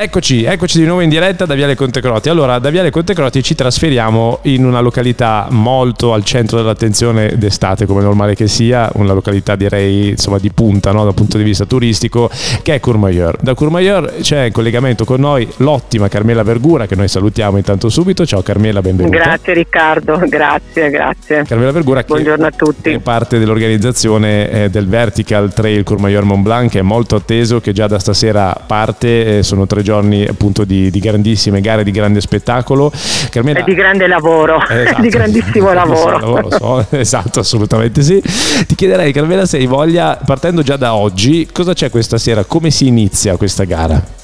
Eccoci, eccoci di nuovo in diretta da Viale Contecroti. Allora, da Viale Contecroti ci trasferiamo in una località molto al centro dell'attenzione d'estate, come normale che sia, una località direi insomma di punta no? dal punto di vista turistico, che è Courmayeur. Da Courmayeur c'è in collegamento con noi l'ottima Carmela Vergura, che noi salutiamo intanto subito. Ciao Carmela, benvenuta. Grazie Riccardo, grazie, grazie. Carmela Vergura, Buongiorno a tutti. è parte dell'organizzazione eh, del Vertical Trail Courmayeur Mont Blanc, che è molto atteso, che già da stasera parte, eh, sono tre giorni appunto di, di, grandissime gare, di grande spettacolo. Carmela... E di grande lavoro, esatto. di grandissimo lavoro. lavoro so, esatto, assolutamente sì. Ti chiederei Carmela se hai voglia, partendo già da oggi, cosa c'è questa sera? Come si inizia questa gara?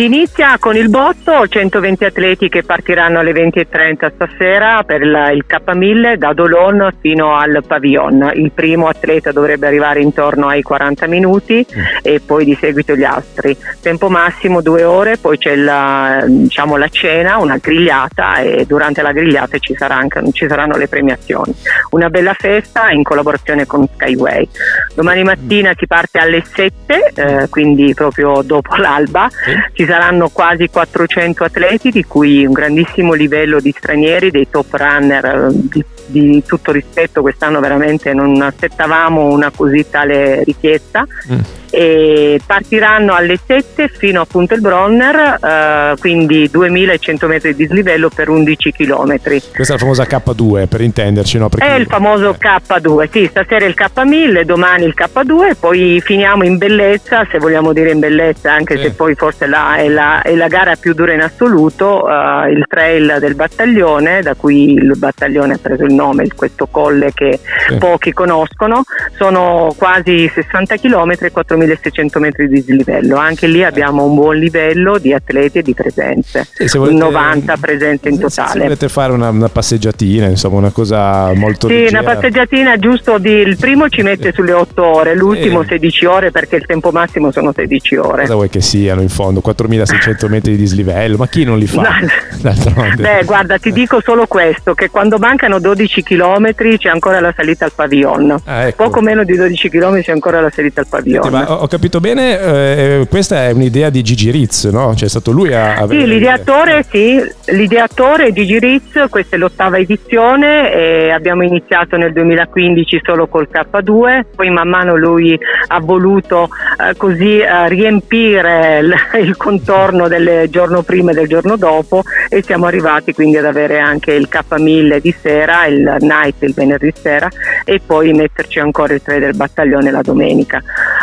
Si inizia con il botto, 120 atleti che partiranno alle 20.30 stasera per il, il K1000 da Dolon fino al Pavillon. Il primo atleta dovrebbe arrivare intorno ai 40 minuti mm. e poi di seguito gli altri. Tempo massimo due ore, poi c'è la, diciamo, la cena, una grigliata e durante la grigliata ci, sarà anche, ci, saranno le premiazioni. Una bella festa in collaborazione con Skyway. Domani mattina si parte alle 7, eh, quindi proprio dopo l'alba. Ci saranno quasi 400 atleti, di cui un grandissimo livello di stranieri, dei top runner eh, di, di tutto rispetto. Quest'anno veramente non aspettavamo una così tale richiesta. Mm e partiranno alle 7 fino appunto il Bronner, eh, quindi 2100 metri di dislivello per 11 km. Questa è la famosa K2 per intenderci, no? Perché... È il famoso K2, sì, stasera il K1000, domani il K2, poi finiamo in bellezza, se vogliamo dire in bellezza, anche sì. se poi forse la, è, la, è, la, gara più dura in assoluto, uh, il trail del battaglione, da cui il battaglione ha preso il nome, questo colle che sì. pochi conoscono, sono quasi 60 km e 4 1600 metri di dislivello. Anche lì abbiamo un buon livello di atleti e di presenze, sì, volete, 90 presenze in totale. Se volete fare una, una, passeggiatina, insomma una cosa molto Sì, leggera. una passeggiatina giusto di, il primo ci mette sulle 8 ore, l'ultimo sì. 16 ore perché il tempo massimo sono 16 ore. Cosa vuoi che siano in fondo? 4600 metri di dislivello, ma chi non li fa? Beh, guarda, ti dico solo questo, che quando mancano 12 km c'è ancora la salita al pavillon. Ah, ecco. Poco meno di 12 km c'è ancora la salita al pavillon. Senti, ho capito bene, eh, questa è un'idea di Gigi Ritz, no? C'è stato lui a avere... Sì, l'ideatore, sì, l'ideatore è Gigi Ritz, questa è l'ottava edizione e abbiamo iniziato nel 2015 solo col K2, poi man mano lui ha voluto eh, così eh, riempire il, il contorno del giorno prima e del giorno dopo e siamo arrivati quindi ad avere anche il K1000 di sera, il night il venerdì sera e poi metterci ancora il 3 del battaglione la domenica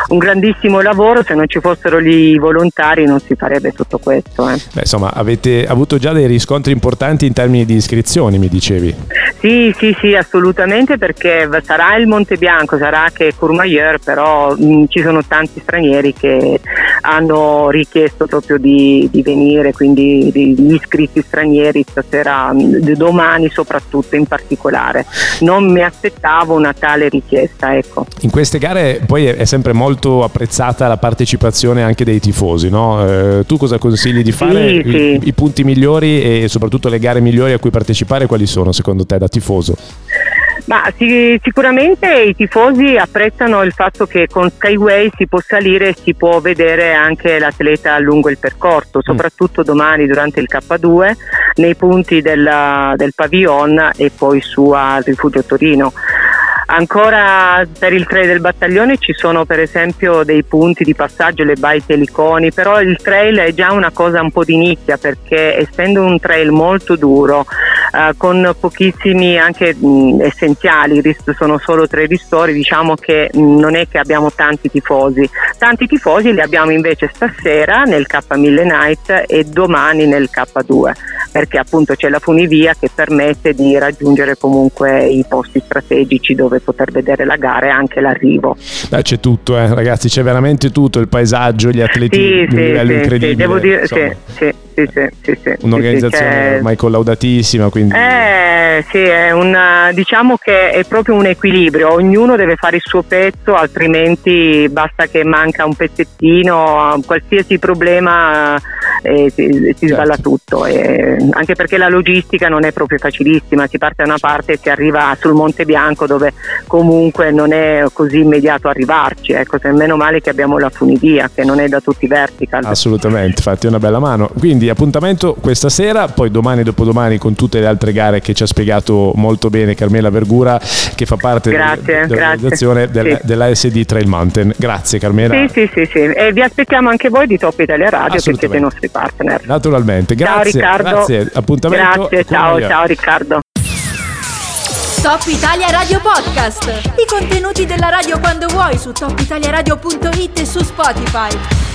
un grandissimo lavoro, se non ci fossero gli volontari non si farebbe tutto questo. Eh. Beh, insomma, avete avuto già dei riscontri importanti in termini di iscrizioni, mi dicevi. Sì, sì, sì, assolutamente perché sarà il Monte Bianco, sarà che Courmayeur, però mh, ci sono tanti stranieri che hanno richiesto proprio di, di venire, quindi gli iscritti stranieri stasera, domani soprattutto in particolare. Non mi aspettavo una tale richiesta. Ecco. In queste gare poi è sempre molto apprezzata la partecipazione anche dei tifosi, no? eh, tu cosa consigli di fare? Sì, I, sì. I punti migliori e soprattutto le gare migliori a cui partecipare quali sono secondo te da tifoso? Ma sì, sicuramente i tifosi apprezzano il fatto che con Skyway si può salire e si può vedere anche l'atleta lungo il percorso, soprattutto domani durante il K2 nei punti del, del pavillon e poi su al rifugio Torino. Ancora per il trail del battaglione ci sono per esempio dei punti di passaggio, le baite eliconi, però il trail è già una cosa un po' di nicchia perché essendo un trail molto duro, eh, con pochissimi anche mh, essenziali, sono solo tre ristori, diciamo che mh, non è che abbiamo tanti tifosi. Tanti tifosi li abbiamo invece stasera nel K1000 Night e domani nel K2 perché appunto c'è la funivia che permette di raggiungere comunque i posti strategici dove poter vedere la gara e anche l'arrivo. Beh, c'è tutto, eh, ragazzi, c'è veramente tutto, il paesaggio, gli atleti sì, di un livello sì, incredibile. Sì, devo dire, sì, sì, sì, sì, Un'organizzazione ormai collaudatissima, Quindi... Eh, sì, è una, diciamo che è proprio un equilibrio, ognuno deve fare il suo pezzo, altrimenti basta che manca un pezzettino, qualsiasi problema eh, si, si certo. sballa tutto. E anche perché la logistica non è proprio facilissima, si parte da una parte e si arriva sul Monte Bianco dove comunque non è così immediato arrivarci, ecco, se meno male che abbiamo la funivia che non è da tutti vertical. Assolutamente, fatti una bella mano. Quindi appuntamento questa sera, poi domani e dopodomani con tutte le altre gare che ci ha spiegato molto bene Carmela Vergura che fa parte grazie, dell'organizzazione grazie. Sì. dell'ASD Trail Mountain. Grazie Carmela. Sì, sì, sì, sì. E vi aspettiamo anche voi di Top Italia Radio che siete i nostri partner. Naturalmente, grazie. Ciao Riccardo. Grazie, appuntamento. Grazie, ciao, ciao Riccardo. Top Italia Radio Podcast. I contenuti della radio quando vuoi su topitaliaradio.it e su Spotify.